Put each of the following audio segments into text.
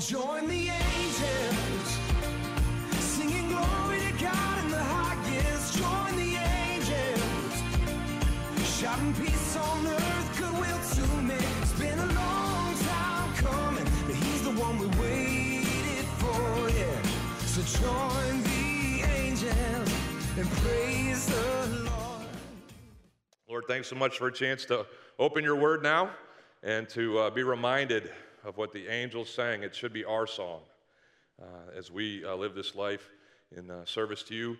join the angels. Singing glory to God in the highest. Join the angels. Shouting peace on earth, goodwill to men. It's been a long time coming, but he's the one we waited for, yeah. So join the angels and praise the Lord. Lord, thanks so much for a chance to open your word now and to uh, be reminded of what the angels sang. It should be our song uh, as we uh, live this life in uh, service to you.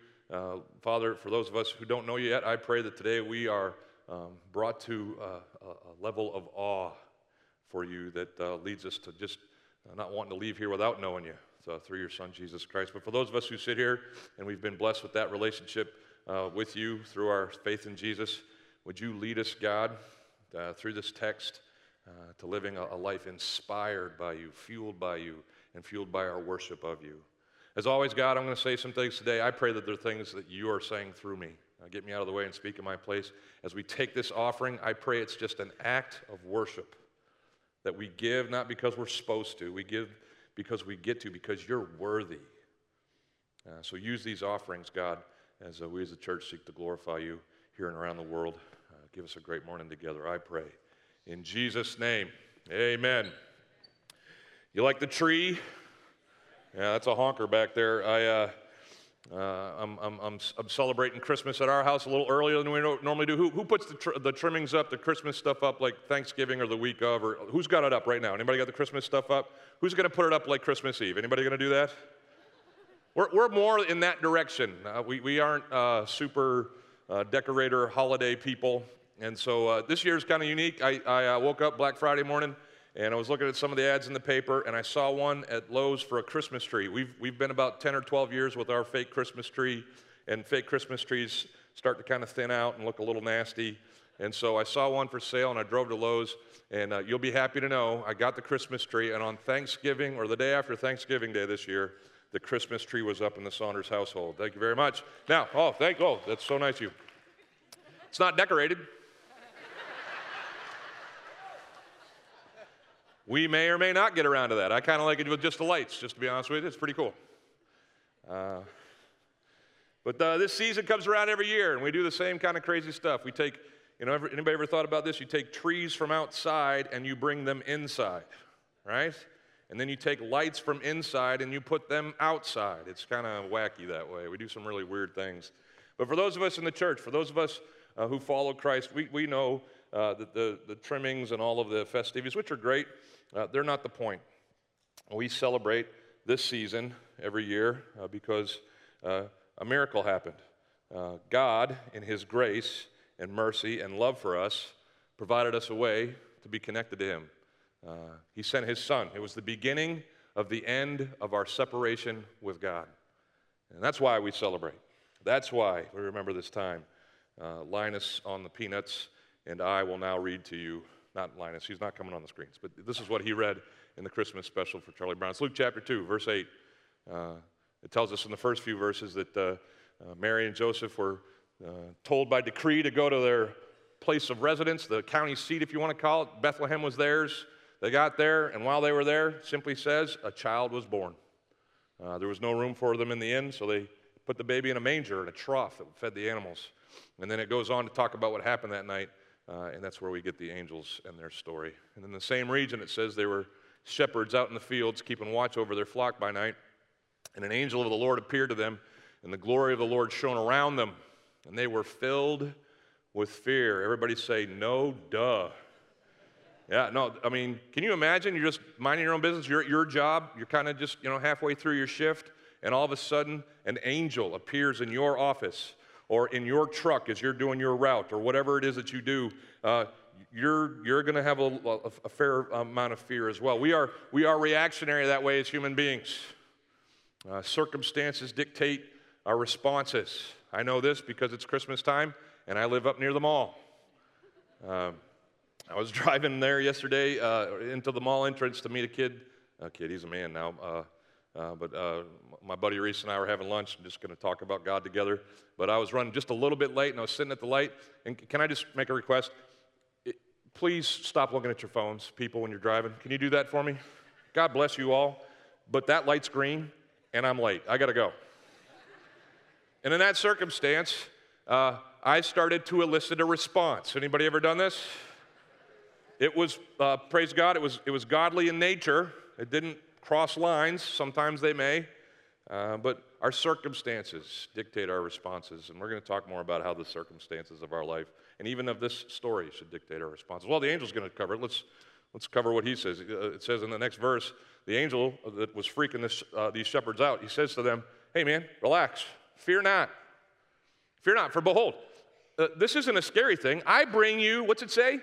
Father, for those of us who don't know you yet, I pray that today we are um, brought to a, level of awe for you that leads us to just not wanting to leave here without knowing you so, through your Son, Jesus Christ. But for those of us who sit here and we've been blessed with that relationship with you through our faith in Jesus, would you lead us, God, through this text uh, to living a, a life inspired by you, fueled by you, and fueled by our worship of you? As always, God, I'm going to say some things today. I pray that there are things that you are saying through me. Uh, get me out of the way and speak in my place. As we take this offering, I pray it's just an act of worship that we give not because we're supposed to, we give because we get to, because you're worthy. Uh, so use these offerings, God, as uh, we as a church seek to glorify you here and around the world. Uh, give us a great morning together, I pray. In Jesus' name, amen. You like the tree? Yeah, that's a honker back there. I, uh, uh, I'm, I'm, I'm, I'm celebrating Christmas at our house a little earlier than we normally do. Who, who puts the, tr- the trimmings up, the Christmas stuff up like Thanksgiving or the week of? Or who's got it up right now? Anybody got the Christmas stuff up? Who's going to put it up like Christmas Eve? Anybody going to do that? We're, we're more in that direction. Uh, we, we aren't uh, super uh, decorator holiday people. And so uh, this year is kind of unique. I, I uh, woke up Black Friday morning and I was looking at some of the ads in the paper and I saw one at Lowe's for a Christmas tree. We've, we've been about 10 or 12 years with our fake Christmas tree, and fake Christmas trees start to kind of thin out and look a little nasty. And so I saw one for sale and I drove to Lowe's. And uh, you'll be happy to know I got the Christmas tree. And on Thanksgiving or the day after Thanksgiving Day this year, the Christmas tree was up in the Saunders household. Thank you very much. Now, oh, thank oh, that's so nice of you. It's not decorated. We may or may not get around to that. I kind of like it with just the lights, just to be honest with you. It's pretty cool. Uh, but uh, this season comes around every year, and we do the same kind of crazy stuff. We take, you know, ever, anybody ever thought about this? You take trees from outside and you bring them inside, right? And then you take lights from inside and you put them outside. It's kind of wacky that way. We do some really weird things. But for those of us in the church, for those of us uh, who follow Christ, we, we know uh, that the, the trimmings and all of the festivities, which are great, uh, they're not the point. We celebrate this season every year uh, because uh, a miracle happened. Uh, God, in His grace and mercy and love for us, provided us a way to be connected to Him. Uh, he sent His Son. It was the beginning of the end of our separation with God. And that's why we celebrate. That's why we remember this time. Uh, Linus on the peanuts, and I will now read to you not Linus, he's not coming on the screens, but this is what he read in the Christmas special for Charlie Brown. It's Luke chapter 2, verse 8. Uh, it tells us in the first few verses that uh, uh, Mary and Joseph were uh, told by decree to go to their place of residence, the county seat, if you want to call it. Bethlehem was theirs. They got there, and while they were there, simply says, a child was born. Uh, there was no room for them in the inn, so they put the baby in a manger, in a trough that fed the animals. And then it goes on to talk about what happened that night. Uh, and that's where we get the angels and their story. And in the same region, it says they were shepherds out in the fields, keeping watch over their flock by night. And an angel of the Lord appeared to them, and the glory of the Lord shone around them, and they were filled with fear. Everybody say, No, duh. Yeah, no, I mean, can you imagine? You're just minding your own business, you're at your job, you're kind of just, you know, halfway through your shift, and all of a sudden, an angel appears in your office or in your truck as you're doing your route or whatever it is that you do, uh, you're, you're going to have a, a, a, fair amount of fear as well. We are, we are reactionary that way as human beings. Uh, circumstances dictate our responses. I know this because it's Christmas time and I live up near the mall. Uh, I was driving there yesterday uh, into the mall entrance to meet a kid. A kid, he's a man now. Uh, but uh, my buddy Reese and I were having lunch and just going to talk about God together. But I was running just a little bit late and I was sitting at the light. And can I just make a request? It, please stop looking at your phones, people, when you're driving. Can you do that for me? God bless you all. but that light's green and I'm late. I gotta go. and in that circumstance, uh, I started to elicit a response. Anybody ever done this? It was, uh, praise God, it was, it was godly in nature. It didn't cross lines. Sometimes they may. Uh, but our circumstances dictate our responses. And we're going to talk more about how the circumstances of our life and even of this story should dictate our responses. Well, the angel's going to cover it. Let's, let's cover what he says. Uh, it says in the next verse the angel that was freaking this, uh, these shepherds out, he says to them, Hey, man, relax. Fear not. Fear not, for behold, uh, this isn't a scary thing. I bring you, what's it say?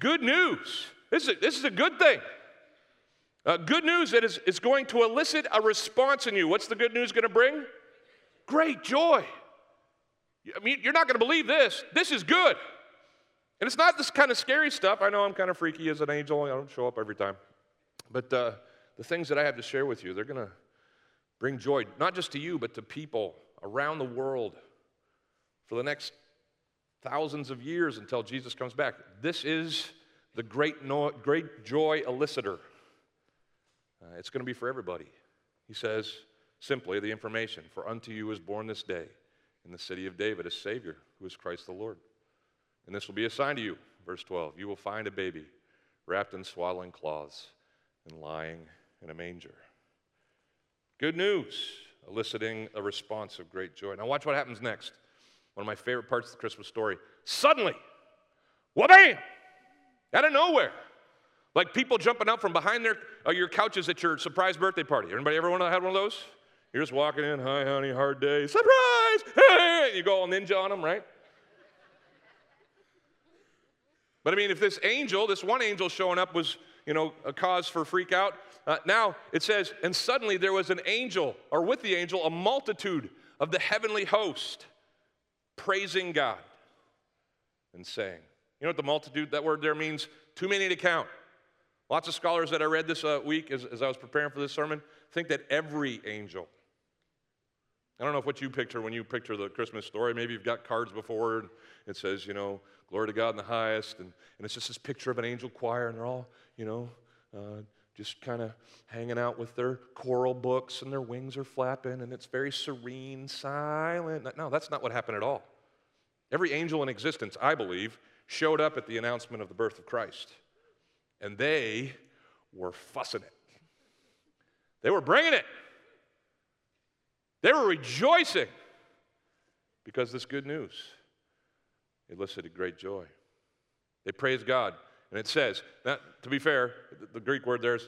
Good news. This is a, this is a good thing. Uh, good news that is, is going to elicit a response in you. What's the good news going to bring? Great joy. I mean, you're not going to believe this. This is good. And it's not this kind of scary stuff. I know I'm kind of freaky as an angel. I don't show up every time. But uh, the things that I have to share with you, they're going to bring joy, not just to you, but to people around the world for the next thousands of years until Jesus comes back. This is the great, no, great joy eliciter. Uh, it's going to be for everybody. He says simply the information For unto you is born this day in the city of David a Savior who is Christ the Lord. And this will be a sign to you, verse 12. You will find a baby wrapped in swaddling cloths and lying in a manger. Good news, eliciting a response of great joy. Now, watch what happens next. One of my favorite parts of the Christmas story. Suddenly, wha-bam! Out of nowhere. Like people jumping out from behind their, uh, your couches at your surprise birthday party. Anybody ever had one of those? You're just walking in, hi, honey, hard day, surprise! Hey! You go all ninja on them, right? But I mean, if this angel, this one angel showing up was, you know, a cause for freak out, uh, now it says, and suddenly there was an angel, or with the angel, a multitude of the heavenly host praising God and saying, you know what the multitude, that word there means? Too many to count. Lots of scholars that I read this uh, week as, as I was preparing for this sermon think that every angel, I don't know if what you picture when you picture the Christmas story. Maybe you've got cards before and it says, you know, glory to God in the highest. And, and it's just this picture of an angel choir and they're all, you know, uh, just kind of hanging out with their choral books and their wings are flapping and it's very serene, silent. No, that's not what happened at all. Every angel in existence, I believe, showed up at the announcement of the birth of Christ and they were fussing it. They were bringing it. They were rejoicing because this good news elicited great joy. They praised God. And it says, now, to be fair, the Greek word there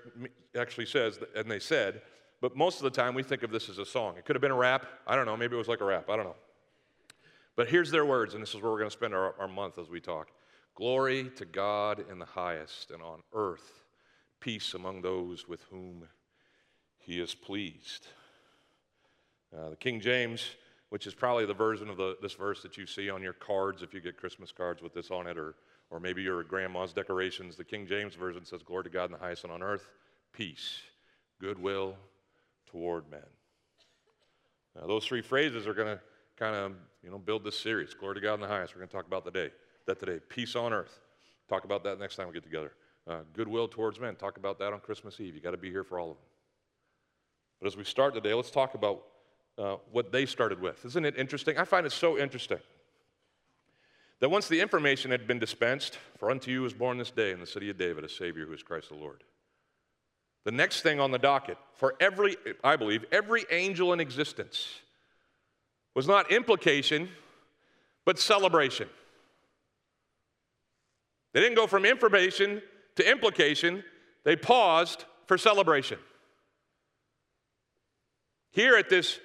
actually says, and they said, but most of the time we think of this as a song. It could have been a rap. I don't know. Maybe it was like a rap. I don't know. But here's their words, and this is where we're going to spend our, our month as we talk. Glory to God in the highest, and on earth, peace among those with whom he is pleased. Uh, the King James, which is probably the version of the, this verse that you see on your cards if you get Christmas cards with this on it, or, or maybe your grandma's decorations, the King James version says, Glory to God in the highest, and on earth, peace, goodwill toward men. Now, those three phrases are going to kind of you know build this series. Glory to God in the highest. We're going to talk about the day that today. Peace on earth. Talk about that next time we get together. Uh, goodwill towards men. Talk about that on Christmas Eve. You got to be here for all of them. But as we start today, let's talk about uh, what they started with. Isn't it interesting? I find it so interesting that once the information had been dispensed, for unto you is born this day in the city of David a Savior who is Christ the Lord. The next thing on the docket for every, I believe, every angel in existence was not implication, but celebration. They didn't go from information to implication, they paused for celebration. Here at this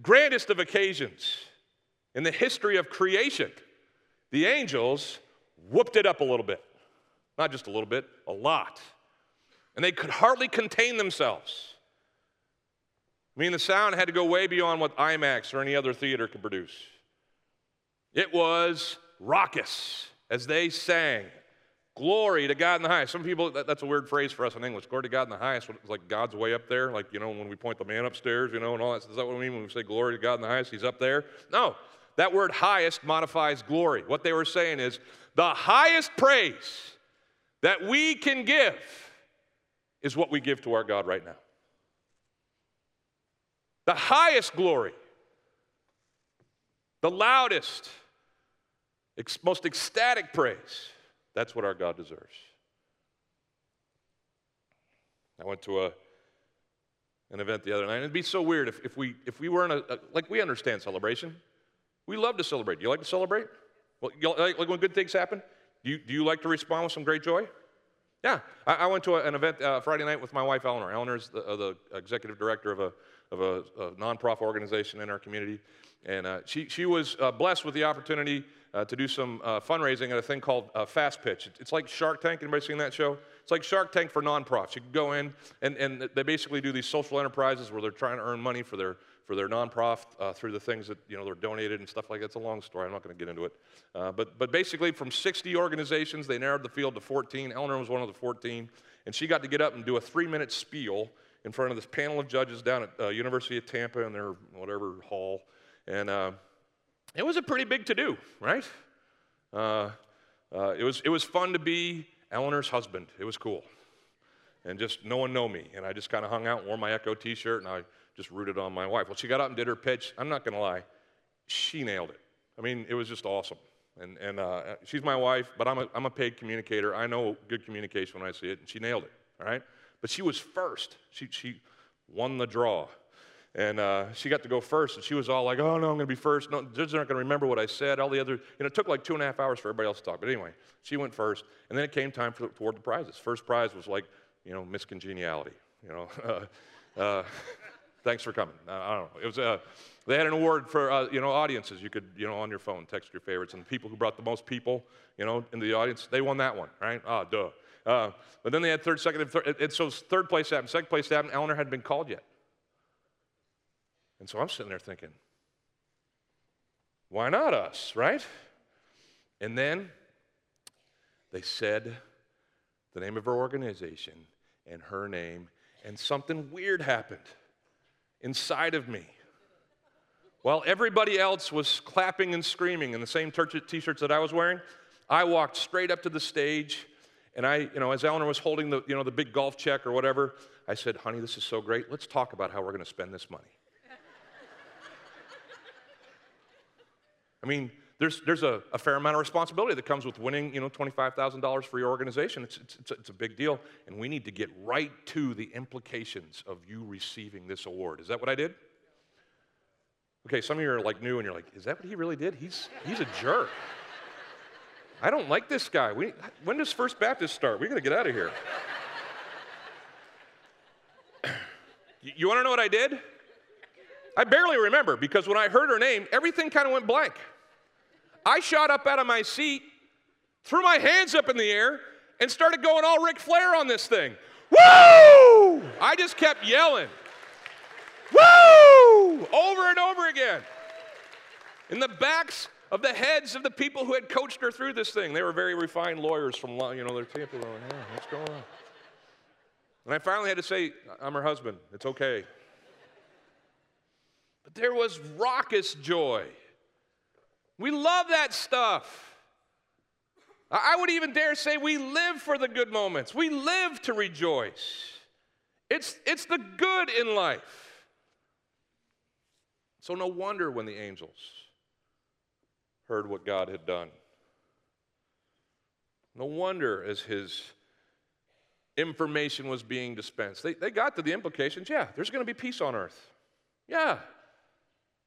grandest of occasions in the history of creation, the angels whooped it up a little bit. Not just a little bit, a lot. And they could hardly contain themselves. I mean, the sound had to go way beyond what IMAX or any other theater could produce. It was raucous as they sang Glory to God in the highest. Some people, that, that's a weird phrase for us in English. Glory to God in the highest. It's like God's way up there, like, you know, when we point the man upstairs, you know, and all that. Is that what we mean when we say glory to God in the highest? He's up there? No. That word highest modifies glory. What they were saying is the highest praise that we can give is what we give to our God right now. the highest glory, the loudest, most ecstatic praise. That's what our God deserves. I went to a, an event the other night, and it'd be so weird if, if, we, if we weren't a, a like, we understand celebration. We love to celebrate. Do you like to celebrate? Well, like, like when good things happen? Do you, do you like to respond with some great joy? Yeah, I, I went to a, an event uh, Friday night with my wife Eleanor. Eleanor's the, uh, the executive director of a of a, a nonprofit organization in our community, and uh, she she was uh, blessed with the opportunity uh, to do some uh, fundraising at a thing called Fast Pitch. It's like Shark Tank. Anybody seen that show? It's like Shark Tank for nonprofits. You can go in and, and they basically do these social enterprises where they're trying to earn money for their for their nonprofit uh, through the things that you know they're donated and stuff like that. It's a long story. I'm not going to get into it. Uh, but but basically, from 60 organizations, they narrowed the field to 14. Eleanor was one of the 14, and she got to get up and do a three-minute spiel in front of this panel of judges down at uh, University of Tampa in their whatever hall, and uh, it was a pretty big to-do, right? Uh, uh, it was it was fun to be Eleanor's husband. It was cool, and just no one know me, and I just kind of hung out, wore my Echo T-shirt, and I just rooted on my wife. Well, she got up and did her pitch. I'm not going to lie, she nailed it. I mean, it was just awesome. And, and uh, she's my wife, but I'm a, I'm a paid communicator. I know good communication when I see it, and she nailed it, all right? But she was first. She, she won the draw. And uh, she got to go first, and she was all like, oh, no, I'm going to be first. No, judges aren't going to remember what I said. All the other, you know, it took like two and a half hours for everybody else to talk. But anyway, she went first. And then it came time for, toward the prizes. First prize was like, you know, Miss Congeniality, you know. uh, Thanks for coming. Uh, I don't know. It was, uh, they had an award for, uh, you know, audiences. You could, you know, on your phone, text your favorites. And the people who brought the most people, you know, into the audience, they won that one, right? Ah, duh. Uh, but then they had third, second, and third. And so third place happened. Second place happened. Eleanor hadn't been called yet. And so I'm sitting there thinking, why not us, right? And then they said the name of her organization and her name, and something weird happened inside of me. While everybody else was clapping and screaming in the same t shirts that I was wearing, I walked straight up to the stage. And I, you know, as Eleanor was holding the, you know, the big golf check or whatever, I said, honey, this is so great. Let's talk about how we're going to spend this money. I mean, there's, there's a, a, fair amount of responsibility that comes with winning, you know, $25,000 for your organization. It's, it's, it's, a, big deal. And we need to get right to the implications of you receiving this award. Is that what I did? Okay, some of you are like new and you're like, is that what he really did? He's, he's a jerk. I don't like this guy. We, when does First Baptist start? We got to get out of here. you, you want to know what I did? I barely remember because when I heard her name, everything kind of went blank. I shot up out of my seat, threw my hands up in the air, and started going all Ric Flair on this thing. Woo! I just kept yelling. Woo! Over and over again. In the backs of the heads of the people who had coached her through this thing. They were very refined lawyers from, you know, their Tampa. Like, yeah, what's going on? And I finally had to say, I'm her husband. It's okay. But there was raucous joy. We love that stuff. I would even dare say we live for the good moments. We live to rejoice. It's, it's the good in life. So, no wonder when the angels heard what God had done. No wonder as his information was being dispensed. They, they got to the implications yeah, there's going to be peace on earth. Yeah,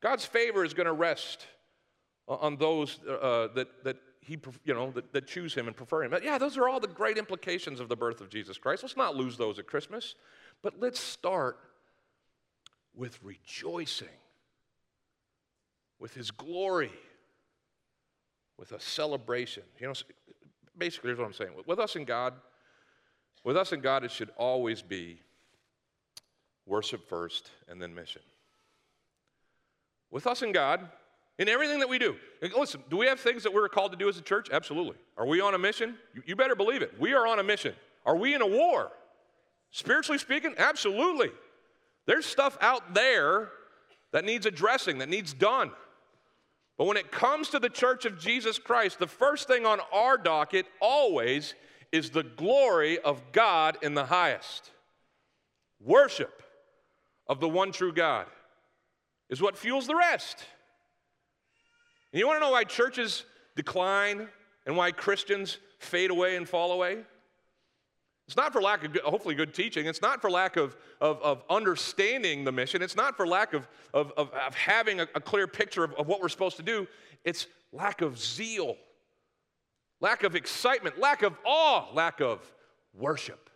God's favor is going to rest on those uh, that, that he, you know, that, that choose him and prefer him. But yeah, those are all the great implications of the birth of Jesus Christ. Let's not lose those at Christmas. But let's start with rejoicing, with his glory, with a celebration. You know, basically, here's what I'm saying. With us in God, with us in God, it should always be worship first and then mission. With us and God, in everything that we do. Listen, do we have things that we're called to do as a church? Absolutely. Are we on a mission? You, better believe it. We are on a mission. Are we in a war? Spiritually speaking, absolutely. There's stuff out there that needs addressing, that needs done. But when it comes to the church of Jesus Christ, the first thing on our docket always is the glory of God in the highest. Worship of the one true God. Is what fuels the rest. And you want to know why churches decline and why Christians fade away and fall away? It's not for lack of hopefully good teaching. It's not for lack of, of, of understanding the mission. It's not for lack of, of, of, of having a, a clear picture of, of what we're supposed to do. It's lack of zeal, lack of excitement, lack of awe, lack of worship.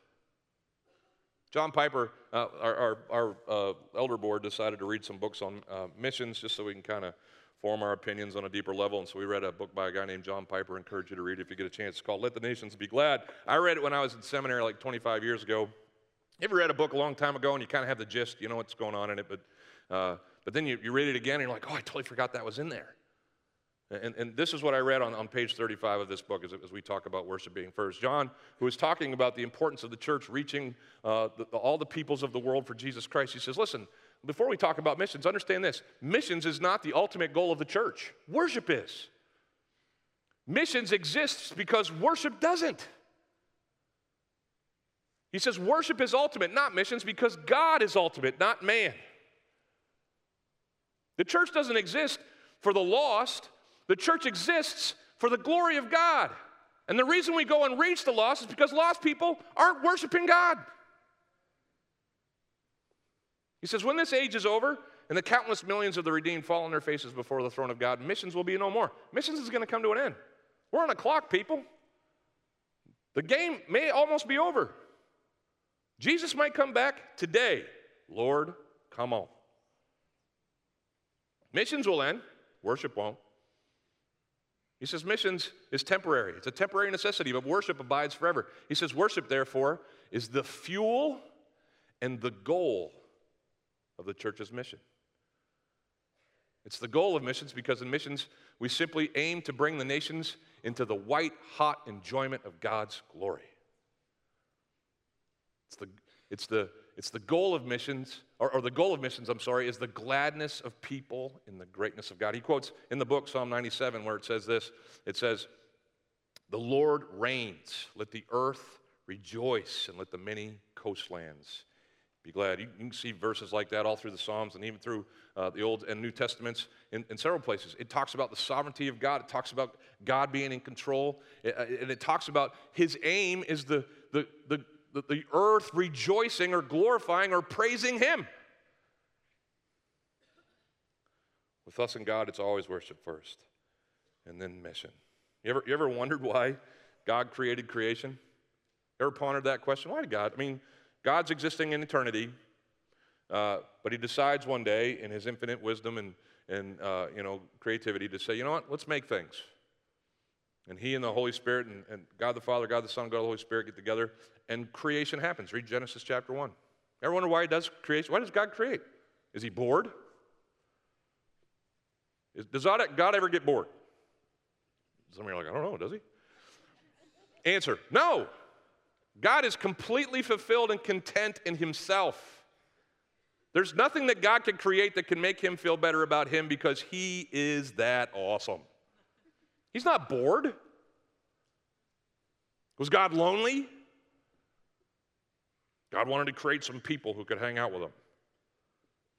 John Piper, uh, our, our, our uh, elder board, decided to read some books on uh, missions just so we can kind of form our opinions on a deeper level. And so we read a book by a guy named John Piper. I encourage you to read it if you get a chance. It's called Let the Nations Be Glad. I read it when I was in seminary like 25 years ago. You ever read a book a long time ago and you kind of have the gist, you know what's going on in it, but, uh, but then you, you read it again and you're like, oh, I totally forgot that was in there. And, and this is what I read on, on page 35 of this book as, as we talk about worship being first. John, who is talking about the importance of the church reaching uh, the, all the peoples of the world for Jesus Christ, he says, listen, before we talk about missions, understand this missions is not the ultimate goal of the church, worship is. Missions exists because worship doesn't. He says worship is ultimate, not missions, because God is ultimate, not man. The church doesn't exist for the lost, the church exists for the glory of God. And the reason we go and reach the lost is because lost people aren't worshiping God. He says, when this age is over and the countless millions of the redeemed fall on their faces before the throne of God, missions will be no more. Missions is going to come to an end. We're on a clock, people. The game may almost be over. Jesus might come back today. Lord, come on. Missions will end, worship won't. He says missions is temporary. It's a temporary necessity, but worship abides forever. He says worship, therefore, is the fuel and the goal of the church's mission. It's the goal of missions because in missions, we simply aim to bring the nations into the white hot enjoyment of God's glory. It's the, it's the, it's the goal of missions, or, or the goal of missions, I'm sorry, is the gladness of people in the greatness of God. He quotes in the book, Psalm 97, where it says this it says, The Lord reigns, let the earth rejoice, and let the many coastlands be glad. You, can see verses like that all through the Psalms and even through uh, the Old and New Testaments in, in, several places. It talks about the sovereignty of God, it talks about God being in control, it, uh, and it talks about his aim is the, the, the, the, the earth rejoicing or glorifying or praising him. With us and God, it's always worship first and then mission. You ever, you ever wondered why God created creation? Ever pondered that question? Why did God? I mean, God's existing in eternity, uh, but He decides one day in His infinite wisdom and, and uh, you know, creativity to say, you know what, let's make things. And He and the Holy Spirit and, and God the Father, God the Son, God the Holy Spirit get together, and creation happens. Read Genesis chapter 1. Ever wonder why He does creation? Why does God create? Is He bored? Is, does God ever get bored? Some of you are like, I don't know, does He? Answer No. God is completely fulfilled and content in himself. There's nothing that God can create that can make him feel better about him because he is that awesome. He's not bored. Was God lonely? God wanted to create some people who could hang out with him.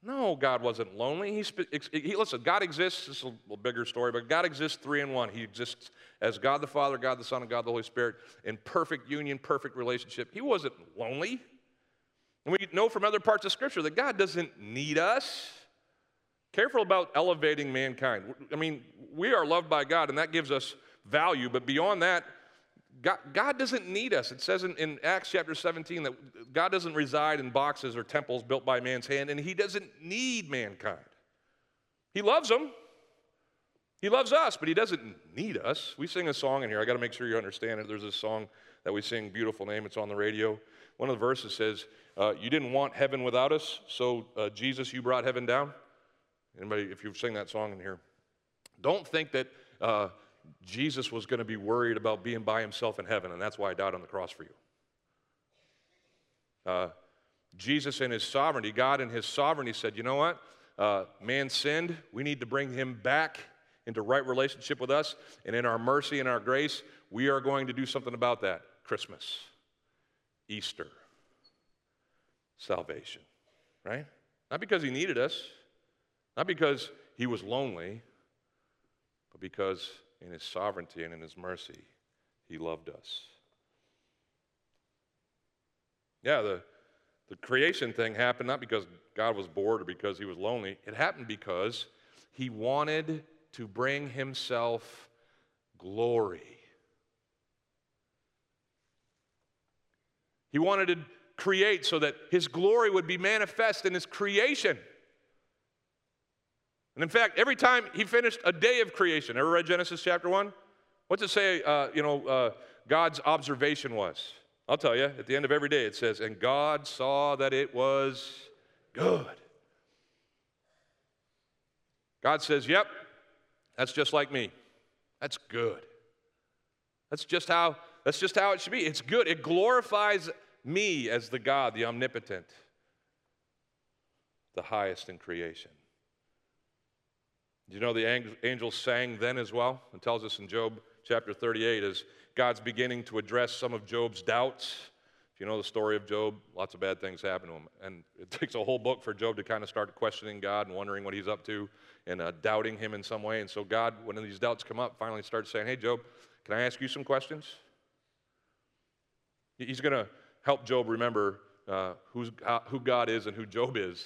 No, God wasn't lonely. He, he, listen, God exists. This is a bigger story, but God exists three in one. He exists as God the Father, God the Son, and God the Holy Spirit in perfect union, perfect relationship. He wasn't lonely. And we know from other parts of Scripture that God doesn't need us. Careful about elevating mankind. I mean, we are loved by God, and that gives us value, but beyond that, God, God, doesn't need us. It says in, in, Acts chapter 17 that God doesn't reside in boxes or temples built by man's hand, and He doesn't need mankind. He loves them. He loves us, but He doesn't need us. We sing a song in here. I got to make sure you understand it. There's a song that we sing, Beautiful Name. It's on the radio. One of the verses says, uh, You didn't want heaven without us, so uh, Jesus, you brought heaven down. Anybody, if you've sing that song in here, don't think that. Uh, Jesus was going to be worried about being by himself in heaven, and that's why he died on the cross for you. Uh, Jesus in his sovereignty, God in his sovereignty said, you know what? Uh, man sinned. We need to bring him back into right relationship with us. And in our mercy and our grace, we are going to do something about that. Christmas, Easter, salvation, right? Not because he needed us, Not because he was lonely, but because in his sovereignty and in his mercy, he loved us. Yeah, the, the creation thing happened not because God was bored or because he was lonely. It happened because he wanted to bring himself glory. He wanted to create so that his glory would be manifest in his creation. And in fact, every time he finished a day of creation, ever read Genesis chapter 1? What's it say, uh, you know, uh, God's observation was? I'll tell you, at the end of every day it says, and God saw that it was good. God says, yep, that's just like me. That's good. That's just how that's just how it should be. It's good. It glorifies me as the God, the omnipotent, the highest in creation. Do you know the angels sang then as well? It tells us in Job chapter 38 as God's beginning to address some of Job's doubts. If you know the story of Job, lots of bad things happen to him. And it takes a whole book for Job to kind of start questioning God and wondering what he's up to and uh, doubting him in some way. And so God, when these doubts come up, finally starts saying, Hey, Job, can I ask you some questions? He's going to help Job remember uh, uh, who God is and who Job is.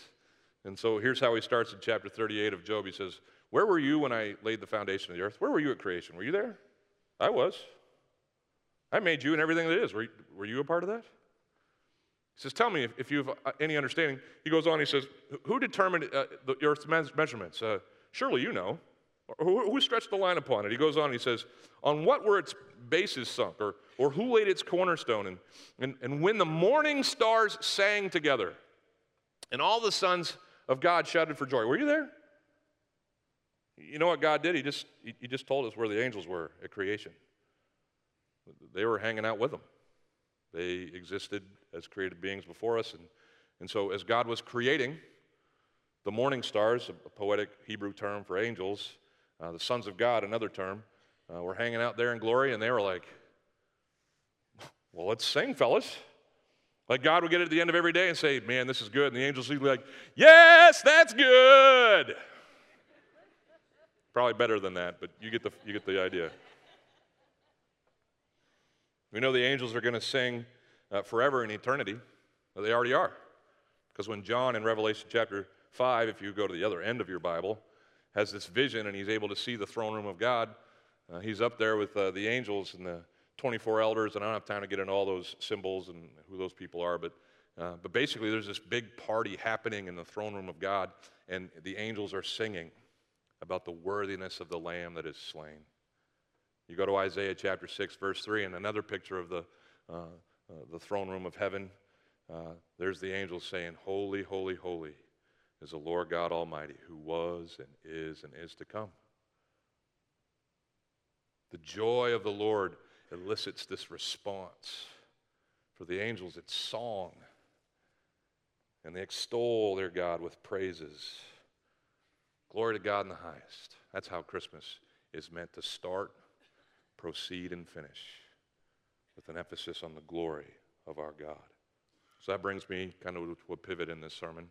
And so here's how he starts in chapter 38 of Job. He says, Where were you when I laid the foundation of the earth? Where were you at creation? Were you there? I was. I made you and everything that is. Were you, were you a part of that? He says, Tell me if, if you have uh, any understanding. He goes on, he says, Who determined uh, the earth's measurements? Uh, surely you know. Who, who, stretched the line upon it? He goes on, he says, On what were its bases sunk? Or, or who laid its cornerstone? And, and, and when the morning stars sang together, and all the sons of God shouted for joy. Were you there? You know what God did? He just, he just told us where the angels were at creation. They were hanging out with them. They existed as created beings before us. And, and so, as God was creating the morning stars, a poetic Hebrew term for angels, uh, the sons of God, another term, uh, were hanging out there in glory, and they were like, well, let's sing, fellas. Like God would get at the end of every day and say, Man, this is good. And the angels would be like, Yes, that's good. Probably better than that, but you get the, you get the idea. We know the angels are going to sing uh, forever in eternity. Well, they already are. Because when John in Revelation chapter 5, if you go to the other end of your Bible, has this vision and he's able to see the throne room of God, uh, he's up there with uh, the angels and the 24 elders, and I don't have time to get into all those symbols and who those people are, but, uh, but basically there's this big party happening in the throne room of God, and the angels are singing about the worthiness of the Lamb that is slain. You go to Isaiah chapter 6, verse 3, and another picture of the, uh, uh, the throne room of heaven. Uh, there's the angels saying, Holy, holy, holy is the Lord God Almighty, who was and is and is to come. The joy of the Lord elicits this response. For the angels, it's song. And they extol their God with praises. Glory to God in the highest. That's how Christmas is meant to start, proceed, and finish with an emphasis on the glory of our God. So that brings me kind of to a pivot in this sermon.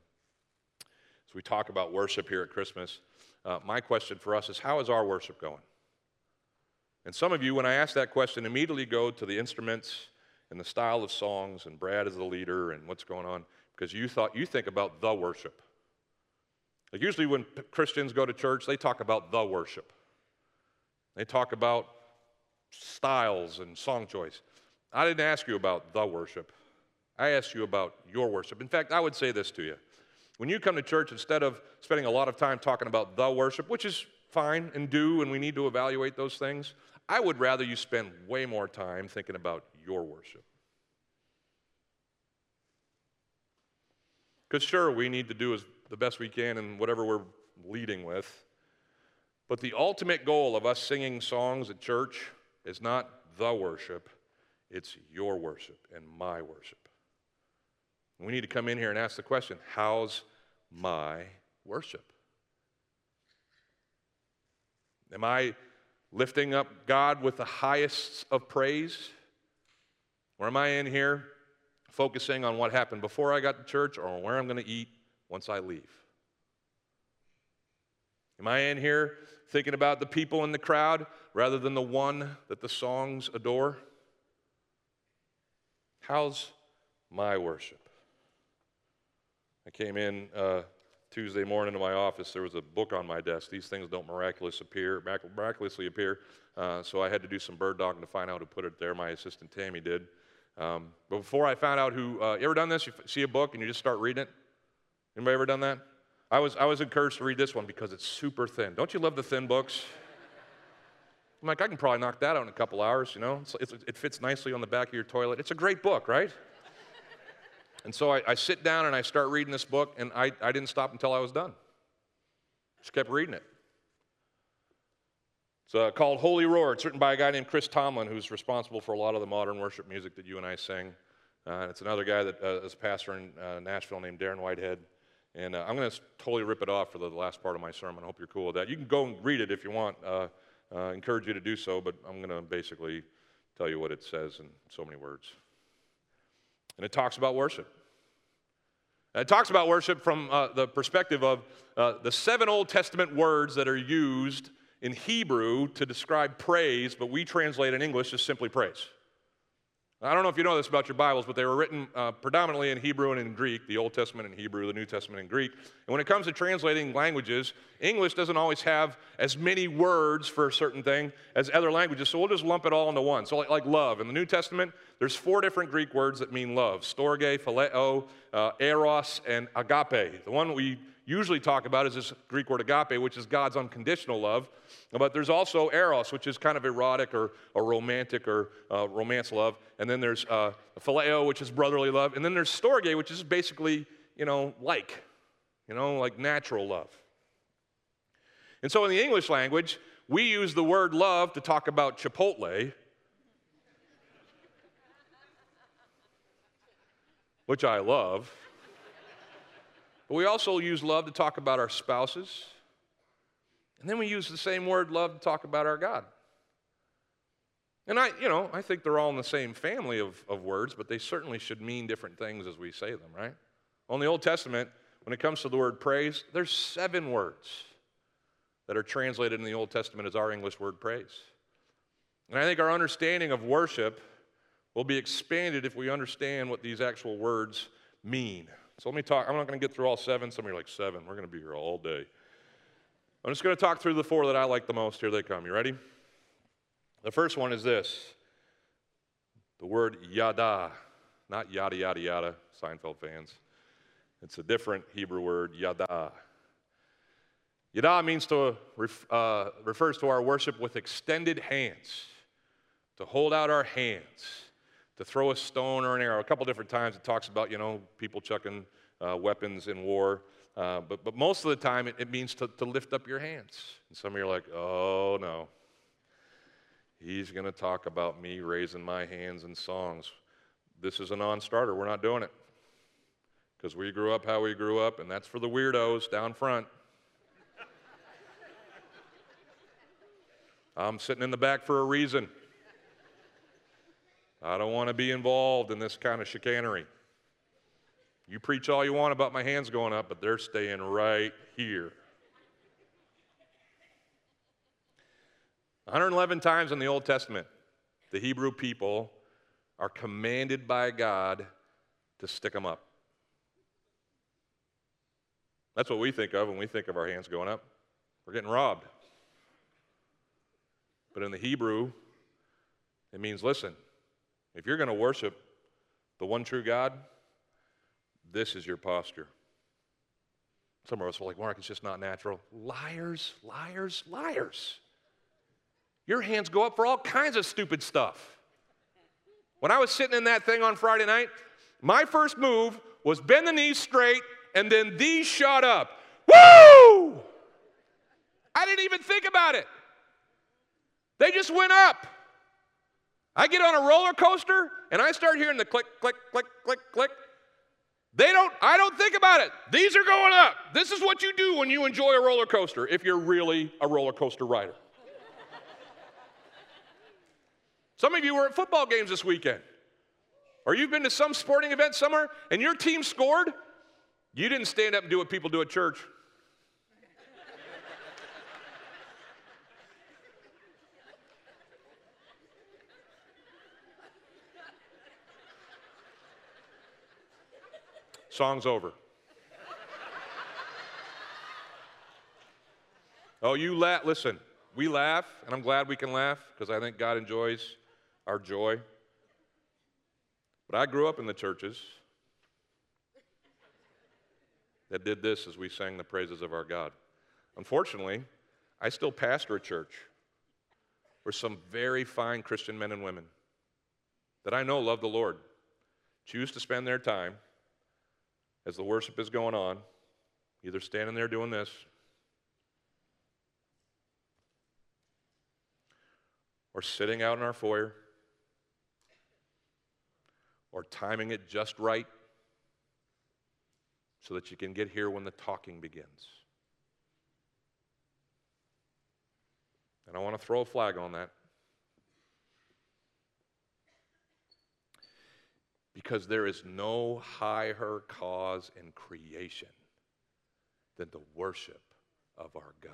As we talk about worship here at Christmas, uh, my question for us is how is our worship going? And some of you, when I ask that question, immediately go to the instruments and the style of songs and Brad as the leader and what's going on because you thought you think about the worship. Like usually when Christians go to church, they talk about the worship. They talk about styles and song choice. I didn't ask you about the worship. I asked you about your worship. In fact, I would say this to you. When you come to church, instead of spending a lot of time talking about the worship, which is fine and do, and we need to evaluate those things, I would rather you spend way more time thinking about your worship. Because, sure, we need to do as the best we can in whatever we're leading with. But the ultimate goal of us singing songs at church is not the worship, it's your worship and my worship. We need to come in here and ask the question how's my worship? Am I lifting up God with the highest of praise? Or am I in here focusing on what happened before I got to church or where I'm going to eat once I leave? Am I in here thinking about the people in the crowd rather than the one that the songs adore? How's my worship? I came in uh, Tuesday morning to my office. There was a book on my desk. These things don't miraculously appear, miraculously appear. Uh, so I had to do some bird dogging to find out who put it there. My assistant Tammy did. Um, but before I found out who, uh, you ever done this? You see a book and you just start reading it? Anybody ever done that? I was, I was encouraged to read this one because it's super thin. Don't you love the thin books? I'm like, I can probably knock that out in a couple hours, you know? It's, it's, it fits nicely on the back of your toilet. It's a great book, right? and so I, I, sit down and I start reading this book, and I, I didn't stop until I was done. Just kept reading it. It's uh, called Holy Roar. It's written by a guy named Chris Tomlin, who's responsible for a lot of the modern worship music that you and I sing. Uh, it's another guy that uh, is a pastor in uh, Nashville named Darren Whitehead. And uh, I'm going to totally rip it off for the last part of my sermon. I hope you're cool with that. You can go and read it if you want. Uh, encourage you to do so, but I'm going to basically tell you what it says in so many words. And it talks about worship. It talks about worship from the perspective of the seven Old Testament words that are used in Hebrew to describe praise, but we translate in English as simply praise. I don't know if you know this about your Bibles, but they were written uh, predominantly in Hebrew and in Greek, the Old Testament in Hebrew, the New Testament in Greek. And when it comes to translating languages, English doesn't always have as many words for a certain thing as other languages, so we'll just lump it all into one. So, like, like love, in the New Testament, there's four different Greek words that mean love storge, phileo, uh, eros, and agape. The one we usually talk about is this Greek word agape, which is God's unconditional love. But there's also eros, which is kind of erotic or, or romantic or uh, romance love. And then there's uh, phileo, which is brotherly love. And then there's storge, which is basically, you know, like, you know, like natural love. And so in the English language, we use the word love to talk about Chipotle, which I love. But we also use love to talk about our spouses. And then we use the same word love to talk about our God. And I, you know, I think they're all in the same family of, of words, but they certainly should mean different things as we say them, right? On the Old Testament, when it comes to the word praise, there's seven words that are translated in the Old Testament as our English word praise. And I think our understanding of worship will be expanded if we understand what these actual words mean. So let me talk. I'm not going to get through all seven. Some of you are like, seven. We're going to be here all day. I'm just going to talk through the four that I like the most. Here they come. You ready? The first one is this the word yada, not yada, yada, yada, Seinfeld fans. It's a different Hebrew word, yada. Yada means to, uh, refers to our worship with extended hands, to hold out our hands to throw a stone or an arrow. A couple different times it talks about, you know, people chucking uh, weapons in war. Uh, but, but most of the time it, it means to, to lift up your hands. And some of you are like, oh no. He's going to talk about me raising my hands in songs. This is a non starter. We're not doing it. Because we grew up how we grew up, and that's for the weirdos down front. I'm sitting in the back for a reason. I don't want to be involved in this kind of chicanery. You preach all you want about my hands going up, but they're staying right here. 111 times in the Old Testament, the Hebrew people are commanded by God to stick them up. That's what we think of when we think of our hands going up. We're getting robbed. But in the Hebrew, it means listen, if you're going to worship the one true God, this is your posture. Some of us are like, Mark, it's just not natural. Liars, liars, liars. Your hands go up for all kinds of stupid stuff. When I was sitting in that thing on Friday night, my first move was bend the knees straight and then these shot up. Woo! I didn't even think about it. They just went up. I get on a roller coaster and I start hearing the click, click, click, click, click. They don't, I don't think about it. These are going up. This is what you do when you enjoy a roller coaster, if you're really a roller coaster rider. Some of you were at football games this weekend, or you've been to some sporting event somewhere and your team scored. You didn't stand up and do what people do at church. Song's over. oh, you laugh. Listen, we laugh, and I'm glad we can laugh because I think God enjoys our joy. But I grew up in the churches that did this as we sang the praises of our God. Unfortunately, I still pastor a church where some very fine Christian men and women that I know love the Lord choose to spend their time as the worship is going on, either standing there doing this or sitting out in our foyer or timing it just right so that you can get here when the talking begins. And I want to throw a flag on that. Because there is no higher cause in creation than the worship of our God.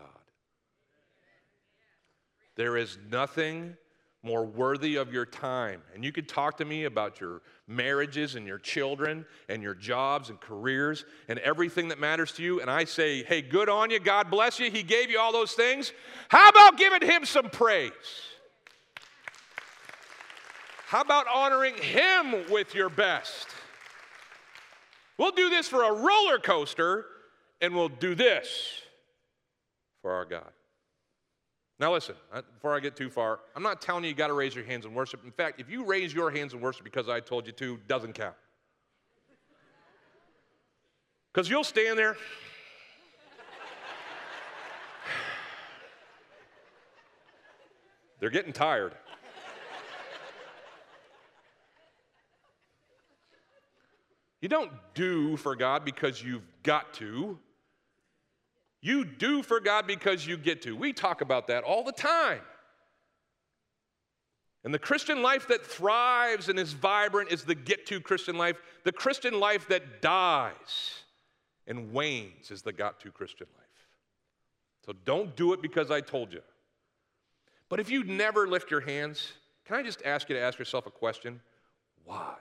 There is nothing more worthy of your time. And you could talk to me about your marriages and your children and your jobs and careers and everything that matters to you. And I say, hey, good on you. God bless you. He gave you all those things. How about giving Him some praise? How about honoring Him with your best? We'll do this for a roller coaster, and we'll do this for our God. Now, listen, before I get too far, I'm not telling you you got to raise your hands in worship. In fact, if you raise your hands in worship because I told you to, doesn't count. Because you'll stand there. They're getting tired. You don't do for God because you've got to. You do for God because you get to. We talk about that all the time. And the Christian life that thrives and is vibrant is the get to Christian life. The Christian life that dies and wanes is the got to Christian life. So don't do it because I told you. But if you never lift your hands, can I just ask you to ask yourself a question? Why?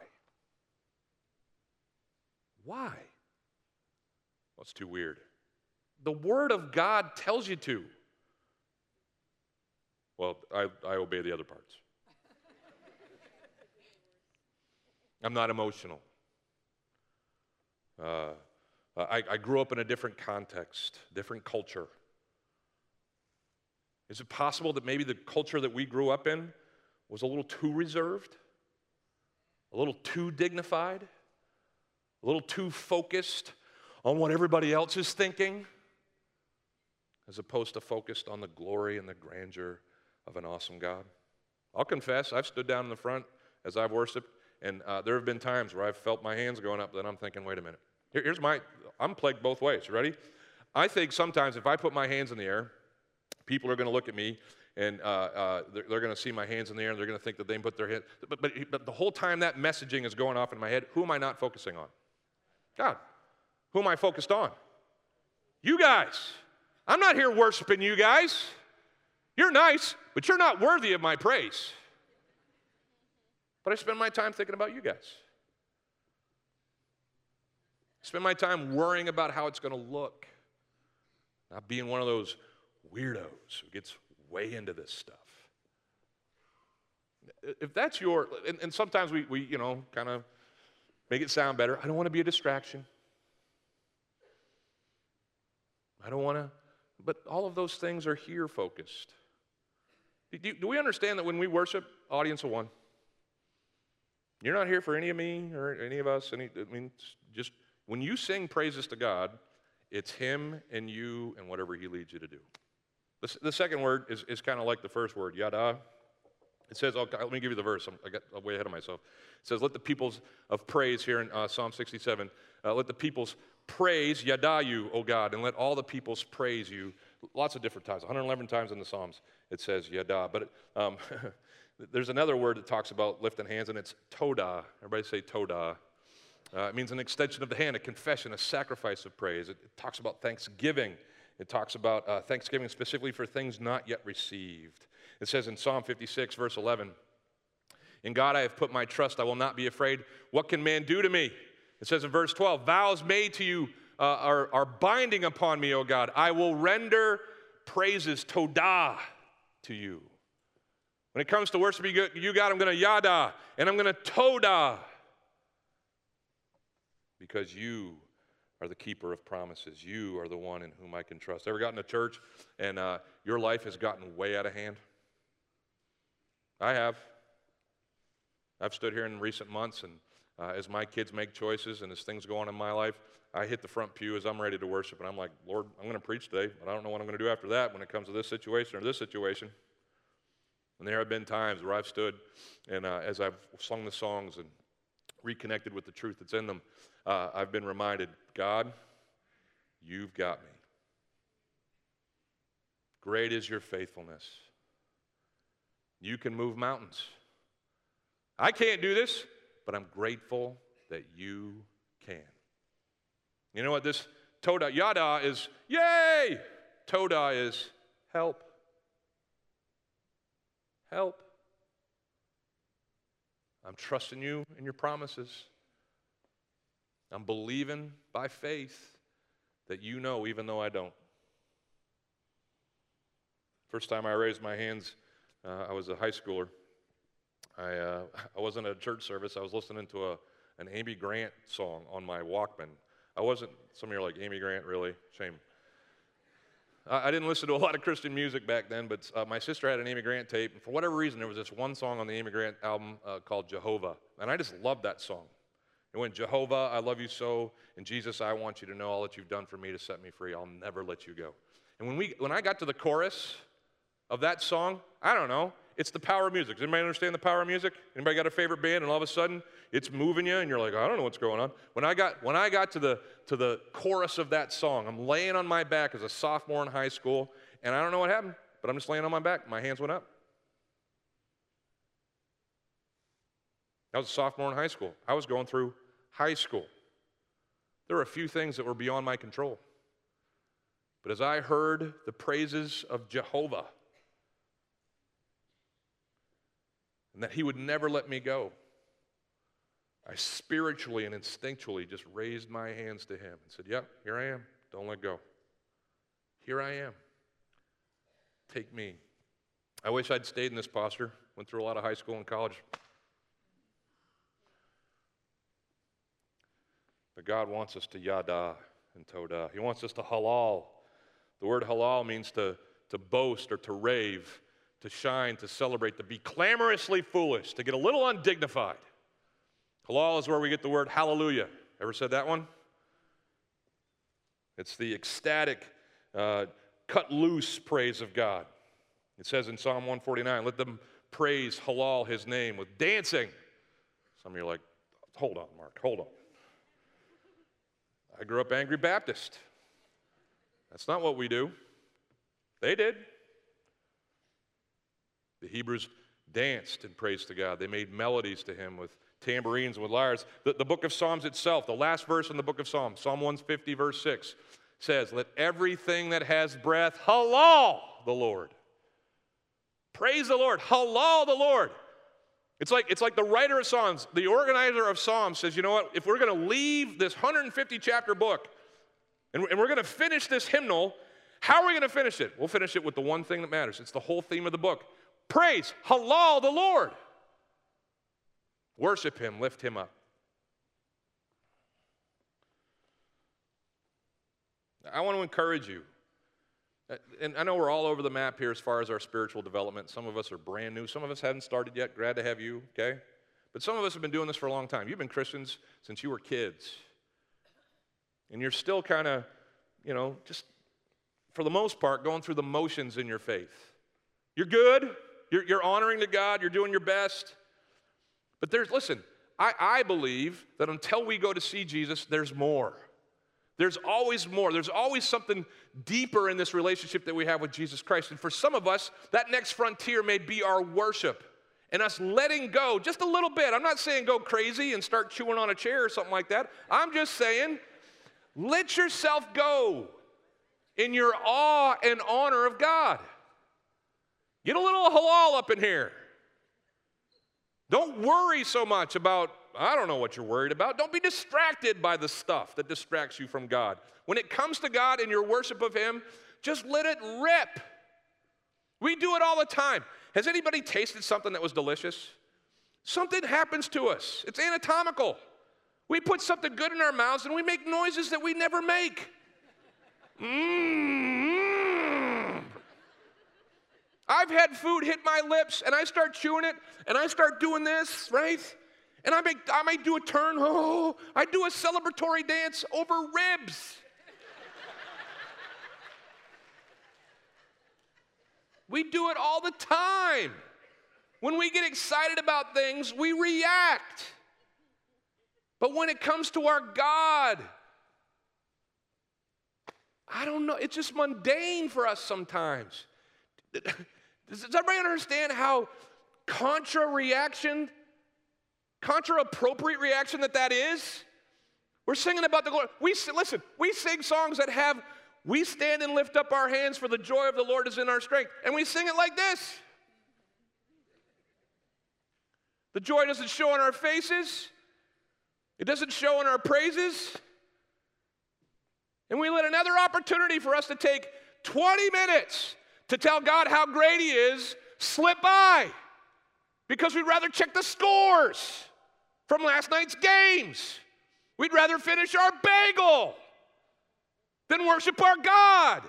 Why? Well, it's too weird. The Word of God tells you to. Well, I, I obey the other parts. I'm not emotional. Uh, I, I grew up in a different context, different culture. Is it possible that maybe the culture that we grew up in was a little too reserved, a little too dignified, a little too focused on what everybody else is thinking? as opposed to focused on the glory and the grandeur of an awesome God. I'll confess, I've stood down in the front as I've worshiped, and uh, there have been times where I've felt my hands going up, then I'm thinking, wait a minute. Here, here's my, I'm plagued both ways. Ready? I think sometimes if I put my hands in the air, people are going to look at me and uh, uh, they're, they're going to see my hands in the air and they're going to think that they put their hand. But, but, but the whole time that messaging is going off in my head, who am I not focusing on? God. Who am I focused on? You guys. I'm not here worshiping you guys. You're nice, but you're not worthy of my praise. But I spend my time thinking about you guys. I spend my time worrying about how it's going to look, not being one of those weirdos who gets way into this stuff. If that's your, and, and sometimes we, we, you know, kind of make it sound better. I don't want to be a distraction. I don't want to but all of those things are here focused. Do, do we understand that when we worship, audience of one? You're not here for any of me or any of us. Any, I mean, just when you sing praises to God, it's Him and you and whatever He leads you to do. The, the second word is, is kind of like the first word, yada. It says, oh, let me give you the verse. I'm, I got way ahead of myself. It says, let the peoples of praise here in uh, Psalm 67, uh, let the peoples praise Yadayu, O God, and let all the peoples praise you. Lots of different times, 111 times in the Psalms it says Yada. But um, there's another word that talks about lifting hands, and it's Toda. Everybody say Toda. Uh, it means an extension of the hand, a confession, a sacrifice of praise. It, it talks about thanksgiving. It talks about uh, thanksgiving specifically for things not yet received. It says in Psalm 56, verse 11, In God I have put my trust. I will not be afraid. What can man do to me? It says in verse 12, vows made to you uh, are, are binding upon me, O God. I will render praises, todah, to you. When it comes to worshiping you, God, I'm going to yada and I'm going to todah because you are the keeper of promises. You are the one in whom I can trust. Ever gotten to church and uh, your life has gotten way out of hand? I have. I've stood here in recent months, and uh, as my kids make choices and as things go on in my life, I hit the front pew as I'm ready to worship, and I'm like, Lord, I'm going to preach today, but I don't know what I'm going to do after that when it comes to this situation or this situation. And there have been times where I've stood and uh, as I've sung the songs and reconnected with the truth that's in them, uh, I've been reminded God, you've got me. Great is your faithfulness. You can move mountains. I can't do this, but I'm grateful that you can. You know what this toda yada is? Yay! Toda is help. Help. I'm trusting you in your promises. I'm believing by faith that you know, even though I don't. First time I raised my hands, uh, I was a high schooler. I, uh, I wasn't at a church service. I was listening to a, an Amy Grant song on my Walkman. I wasn't, some of you are like, Amy Grant, really? Shame. I, I didn't listen to a lot of Christian music back then, but uh, my sister had an Amy Grant tape, and for whatever reason, there was this one song on the Amy Grant album uh, called Jehovah, and I just loved that song. It went, Jehovah, I love you so, and Jesus, I want you to know all that you've done for me to set me free. I'll never let you go. And when, we, when I got to the chorus of that song, I don't know, it's the power of music. Does anybody understand the power of music? Anybody got a favorite band and all of a sudden it's moving you and you're like, I don't know what's going on. When I got when I got to the to the chorus of that song, I'm laying on my back as a sophomore in high school, and I don't know what happened, but I'm just laying on my back. My hands went up. I was a sophomore in high school. I was going through high school. There were a few things that were beyond my control. But as I heard the praises of Jehovah, and that He would never let me go. I spiritually and instinctually just raised my hands to Him and said, Yep, here I am. Don't let go. Here I am. Take me. I wish I'd stayed in this posture. Went through a lot of high school and college. But God wants us to yada and toda. He wants us to halal. The word halal means to, to boast or to rave to shine, to celebrate, to be clamorously foolish, to get a little undignified. Halal is where we get the word hallelujah. Ever said that one? It's the ecstatic, uh, cut loose praise of God. It says in Psalm 149, let them praise halal his name with dancing. Some of you are like, hold on, Mark, hold on. I grew up angry Baptist. That's not what we do. They did. The Hebrews danced and praised to God. They made melodies to Him with tambourines and with lyres. The, the book of Psalms itself, the last verse in the book of Psalms, Psalm 150, verse 6, says, Let everything that has breath halal the Lord. Praise the Lord. Halal the Lord. It's like, it's like the writer of Psalms, the organizer of Psalms says, you know what? If we're going to leave this 150 chapter book and, and we're going to finish this hymnal, how are we going to finish it? We'll finish it with the one thing that matters. It's the whole theme of the book. Praise, halal the Lord. Worship him, lift him up. I want to encourage you. And I know we're all over the map here as far as our spiritual development. Some of us are brand new. Some of us haven't started yet. Glad to have you, okay? But some of us have been doing this for a long time. You've been Christians since you were kids. And you're still kind of, you know, just for the most part, going through the motions in your faith. You're good. You're, you're honoring to God, you're doing your best. But there's, listen, I, I believe that until we go to see Jesus, there's more. There's always more. There's always something deeper in this relationship that we have with Jesus Christ. And for some of us, that next frontier may be our worship and us letting go just a little bit. I'm not saying go crazy and start chewing on a chair or something like that. I'm just saying let yourself go in your awe and honor of God. Get a little halal up in here. Don't worry so much about I don't know what you're worried about. Don't be distracted by the stuff that distracts you from God. When it comes to God and your worship of Him, just let it rip. We do it all the time. Has anybody tasted something that was delicious? Something happens to us, it's anatomical. We put something good in our mouths and we make noises that we never make. Mmm. I've had food hit my lips and I start chewing it and I start doing this, right? And I make I might do a turn, oh, I do a celebratory dance over ribs. we do it all the time. When we get excited about things, we react. But when it comes to our God, I don't know, it's just mundane for us sometimes. Does everybody understand how contra reaction, contra appropriate reaction that that is? We're singing about the glory. We listen. We sing songs that have "We stand and lift up our hands, for the joy of the Lord is in our strength," and we sing it like this. The joy doesn't show on our faces. It doesn't show in our praises. And we let another opportunity for us to take 20 minutes to tell God how great He is slip by because we'd rather check the scores from last night's games. We'd rather finish our bagel than worship our God.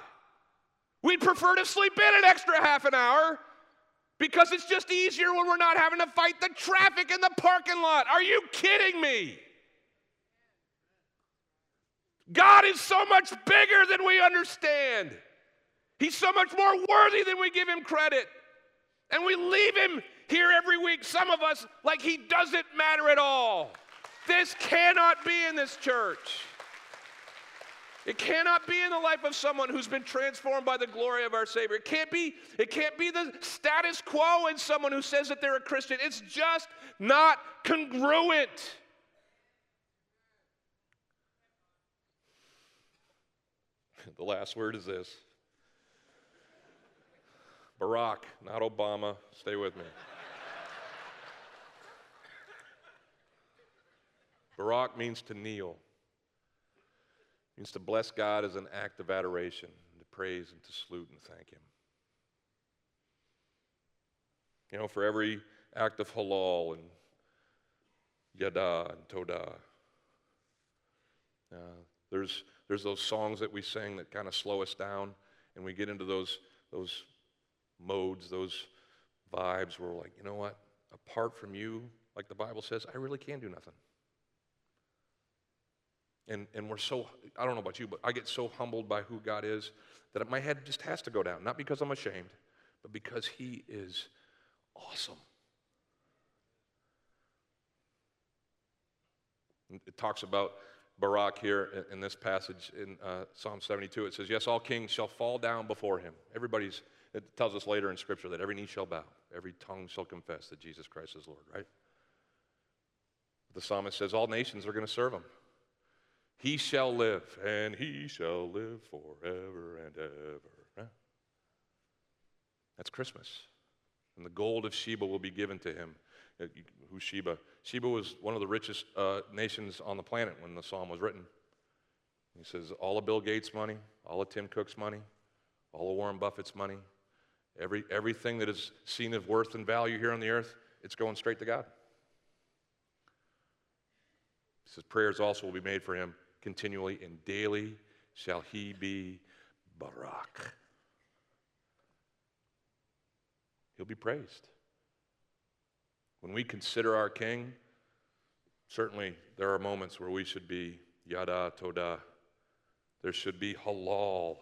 We'd prefer to sleep in an extra half an hour because it's just easier when we're not having to fight the traffic in the parking lot. Are you kidding me? God is so much bigger than we understand. He's so much more worthy than we give him credit. And we leave him here every week, some of us, like he doesn't matter at all. This cannot be in this church. It cannot be in the life of someone who's been transformed by the glory of our Savior. It can't be, it can't be the status quo in someone who says that they're a Christian. It's just not congruent. The last word is this Barack, not Obama. Stay with me. Barak means to kneel. It means to bless God as an act of adoration, to praise and to salute and thank Him. You know, for every act of halal and yada and toda, uh, there's, there's those songs that we sing that kind of slow us down, and we get into those, those modes, those vibes we're like, you know what? Apart from you, like the Bible says, I really can do nothing. And, and we're so, I don't know about you, but I get so humbled by who God is that my head just has to go down. Not because I'm ashamed, but because He is awesome. It talks about Barak here in this passage in uh, Psalm 72. It says, Yes, all kings shall fall down before him. Everybody's, it tells us later in Scripture that every knee shall bow, every tongue shall confess that Jesus Christ is Lord, right? The psalmist says, All nations are going to serve him. He shall live, and he shall live forever and ever. That's Christmas. And the gold of Sheba will be given to him. Uh, who's Sheba? Sheba was one of the richest uh, nations on the planet when the psalm was written. He says, all of Bill Gates' money, all of Tim Cook's money, all of Warren Buffett's money, every, everything that is seen of worth and value here on the earth, it's going straight to God. He says, prayers also will be made for him continually, and daily shall he be Barak. He'll be praised. When we consider our King, certainly there are moments where we should be yada toda. There should be halal.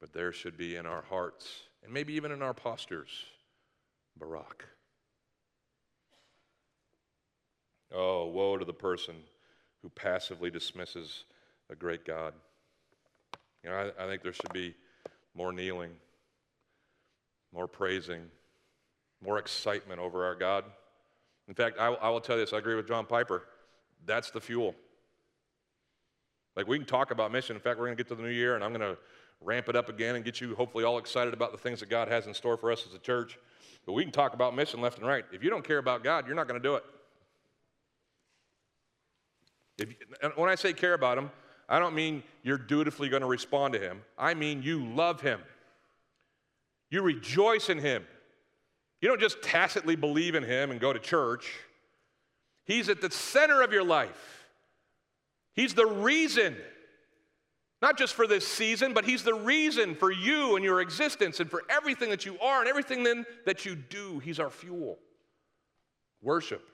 But there should be in our hearts, and maybe even in our postures, Barak. Oh, woe to the person who passively dismisses a great God. You know, I, I think there should be more kneeling, more praising, more excitement over our God. In fact, I, I will tell you this I agree with John Piper. That's the fuel. Like, we can talk about mission. In fact, we're going to get to the new year, and I'm going to ramp it up again and get you hopefully all excited about the things that God has in store for us as a church. But we can talk about mission left and right. If you don't care about God, you're not going to do it. If, and when I say care about him, I don't mean you're dutifully going to respond to him. I mean you love him. You rejoice in him. You don't just tacitly believe in him and go to church. He's at the center of your life. He's the reason, not just for this season, but He's the reason for you and your existence and for everything that you are and everything then that you do. He's our fuel. Worship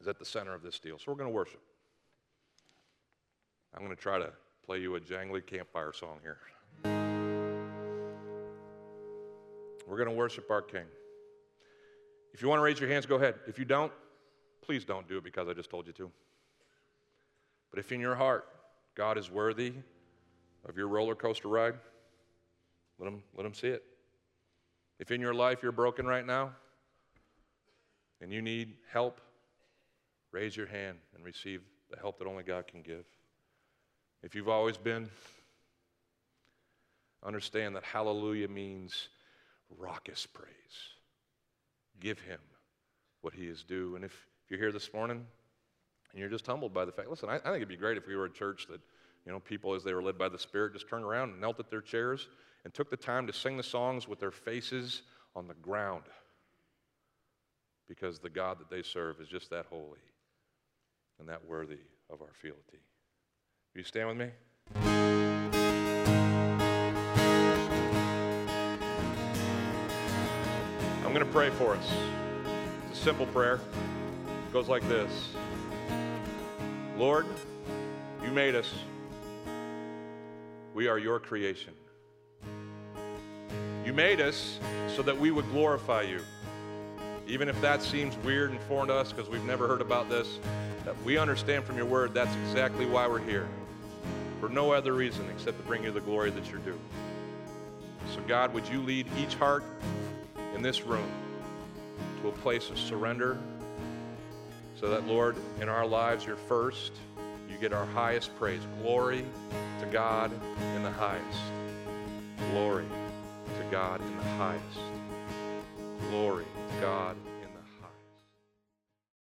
is at the center of this deal. So we're going to worship. I'm going to try to play you a jangly campfire song here. We're going to worship our King. If you want to raise your hands, go ahead. If you don't, please don't do it because I just told you to. But if in your heart God is worthy of your roller coaster ride, let him, let him see it. If in your life you're broken right now and you need help, raise your hand and receive the help that only God can give. If you've always been, understand that hallelujah means raucous praise. Give him what he is due. And if you're here this morning and you're just humbled by the fact, listen, I, I think it'd be great if we were a church that, you know, people as they were led by the Spirit just turned around and knelt at their chairs and took the time to sing the songs with their faces on the ground because the God that they serve is just that holy and that worthy of our fealty. Will you stand with me? I'm going to pray for us. It's a simple prayer. It goes like this Lord, you made us. We are your creation. You made us so that we would glorify you. Even if that seems weird and foreign to us because we've never heard about this, that we understand from your word that's exactly why we're here. For no other reason except to bring you the glory that you're due. So, God, would you lead each heart in this room to a place of surrender so that, Lord, in our lives, you're first. You get our highest praise. Glory to God in the highest. Glory to God in the highest. Glory to God